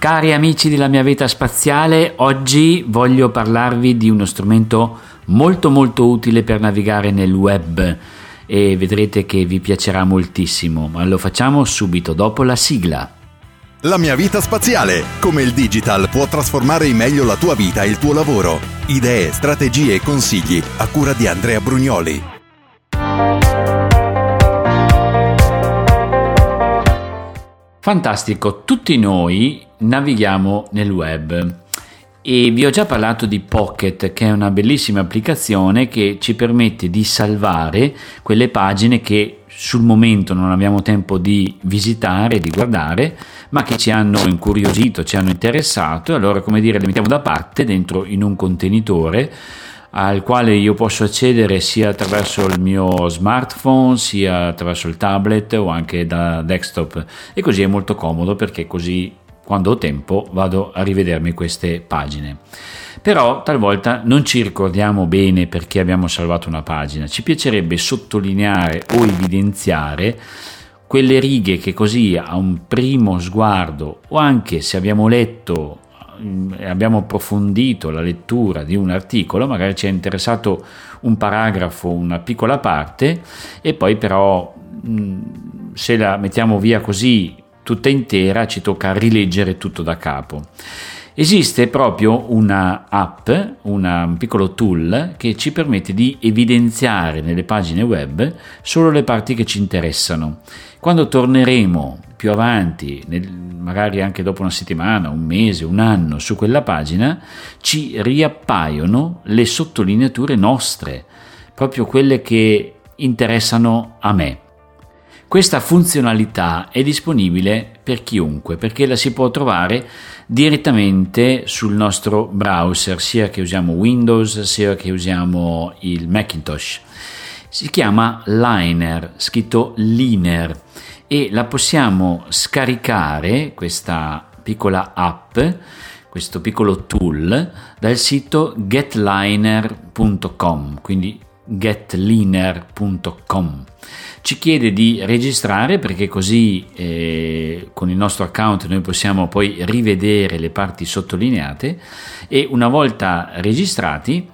Cari amici della mia vita spaziale, oggi voglio parlarvi di uno strumento molto molto utile per navigare nel web e vedrete che vi piacerà moltissimo, ma lo facciamo subito dopo la sigla. La mia vita spaziale, come il digital può trasformare in meglio la tua vita e il tuo lavoro. Idee, strategie e consigli a cura di Andrea Brugnoli. Fantastico, tutti noi navighiamo nel web. E vi ho già parlato di Pocket che è una bellissima applicazione che ci permette di salvare quelle pagine che sul momento non abbiamo tempo di visitare, di guardare, ma che ci hanno incuriosito, ci hanno interessato. E allora come dire le mettiamo da parte dentro in un contenitore al quale io posso accedere sia attraverso il mio smartphone, sia attraverso il tablet o anche da desktop e così è molto comodo perché così quando ho tempo vado a rivedermi queste pagine. Però talvolta non ci ricordiamo bene perché abbiamo salvato una pagina, ci piacerebbe sottolineare o evidenziare quelle righe che così a un primo sguardo o anche se abbiamo letto abbiamo approfondito la lettura di un articolo, magari ci è interessato un paragrafo, una piccola parte e poi però se la mettiamo via così tutta intera ci tocca rileggere tutto da capo. Esiste proprio una app, una, un piccolo tool che ci permette di evidenziare nelle pagine web solo le parti che ci interessano. Quando torneremo più avanti, nel, magari anche dopo una settimana, un mese, un anno su quella pagina, ci riappaiono le sottolineature nostre, proprio quelle che interessano a me. Questa funzionalità è disponibile per chiunque perché la si può trovare direttamente sul nostro browser, sia che usiamo Windows sia che usiamo il Macintosh. Si chiama Liner, scritto Liner, e la possiamo scaricare, questa piccola app, questo piccolo tool, dal sito getliner.com, quindi getliner.com. Ci chiede di registrare perché così eh, con il nostro account noi possiamo poi rivedere le parti sottolineate e una volta registrati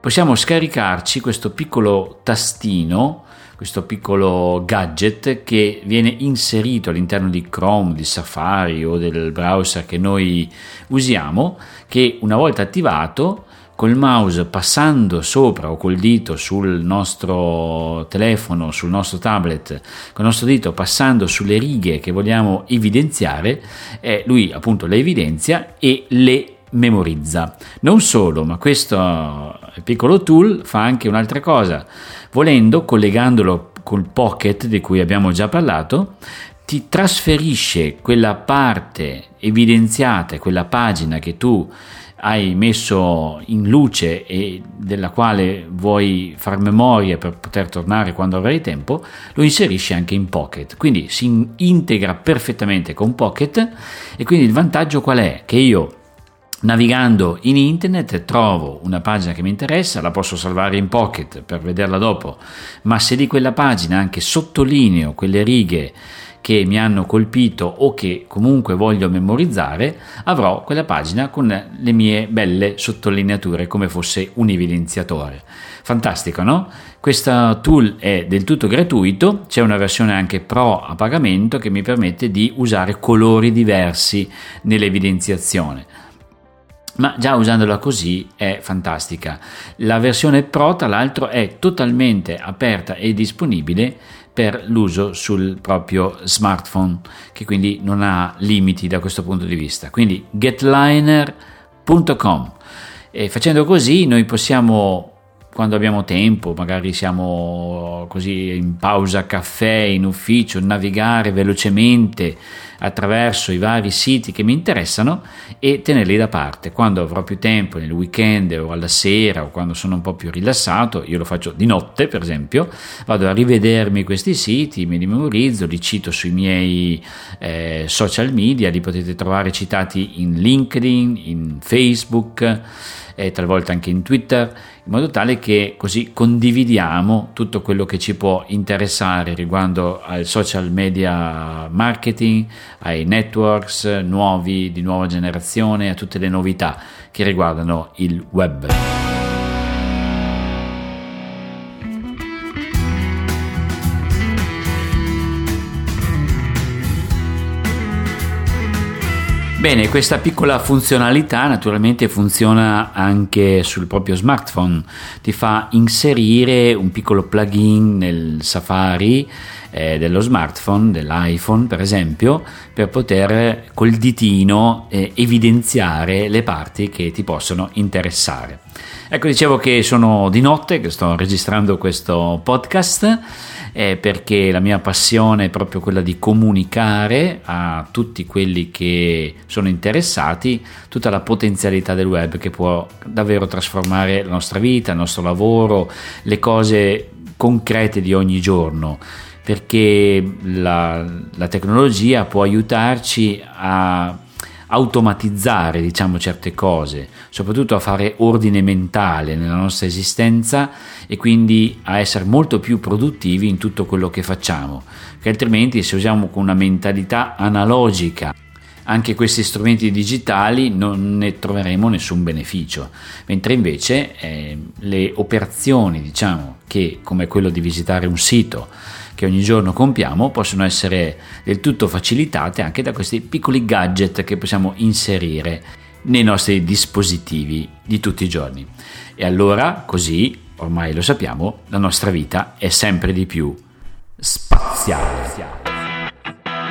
possiamo scaricarci questo piccolo tastino questo piccolo gadget che viene inserito all'interno di Chrome, di Safari o del browser che noi usiamo, che una volta attivato col mouse passando sopra o col dito sul nostro telefono, sul nostro tablet, con il nostro dito passando sulle righe che vogliamo evidenziare, eh, lui appunto le evidenzia e le memorizza. Non solo, ma questo piccolo tool fa anche un'altra cosa. Volendo, collegandolo col Pocket di cui abbiamo già parlato, ti trasferisce quella parte evidenziata, quella pagina che tu hai messo in luce e della quale vuoi far memoria per poter tornare quando avrai tempo, lo inserisci anche in Pocket. Quindi si integra perfettamente con Pocket e quindi il vantaggio qual è? Che io navigando in internet trovo una pagina che mi interessa, la posso salvare in Pocket per vederla dopo, ma se di quella pagina anche sottolineo quelle righe che mi hanno colpito o che comunque voglio memorizzare, avrò quella pagina con le mie belle sottolineature come fosse un evidenziatore. Fantastico, no? Questo tool è del tutto gratuito, c'è una versione anche pro a pagamento che mi permette di usare colori diversi nell'evidenziazione ma già usandola così è fantastica. La versione Pro, tra l'altro, è totalmente aperta e disponibile per l'uso sul proprio smartphone, che quindi non ha limiti da questo punto di vista. Quindi getliner.com. E facendo così noi possiamo quando abbiamo tempo, magari siamo così in pausa caffè, in ufficio, navigare velocemente attraverso i vari siti che mi interessano e tenerli da parte. Quando avrò più tempo, nel weekend o alla sera o quando sono un po' più rilassato, io lo faccio di notte per esempio, vado a rivedermi questi siti, me li memorizzo, li cito sui miei eh, social media, li potete trovare citati in LinkedIn, in Facebook e talvolta anche in Twitter, in modo tale che così condividiamo tutto quello che ci può interessare riguardo al social media marketing, ai networks nuovi di nuova generazione, a tutte le novità che riguardano il web. Bene, questa piccola funzionalità naturalmente funziona anche sul proprio smartphone, ti fa inserire un piccolo plugin nel Safari eh, dello smartphone, dell'iPhone per esempio, per poter col ditino eh, evidenziare le parti che ti possono interessare. Ecco, dicevo che sono di notte che sto registrando questo podcast eh, perché la mia passione è proprio quella di comunicare a tutti quelli che sono interessati tutta la potenzialità del web che può davvero trasformare la nostra vita, il nostro lavoro, le cose concrete di ogni giorno. Perché la, la tecnologia può aiutarci a automatizzare diciamo certe cose, soprattutto a fare ordine mentale nella nostra esistenza e quindi a essere molto più produttivi in tutto quello che facciamo, che altrimenti se usiamo con una mentalità analogica anche questi strumenti digitali non ne troveremo nessun beneficio, mentre invece eh, le operazioni, diciamo, che come quello di visitare un sito, che ogni giorno compiamo possono essere del tutto facilitate anche da questi piccoli gadget che possiamo inserire nei nostri dispositivi di tutti i giorni. E allora, così, ormai lo sappiamo, la nostra vita è sempre di più spaziale.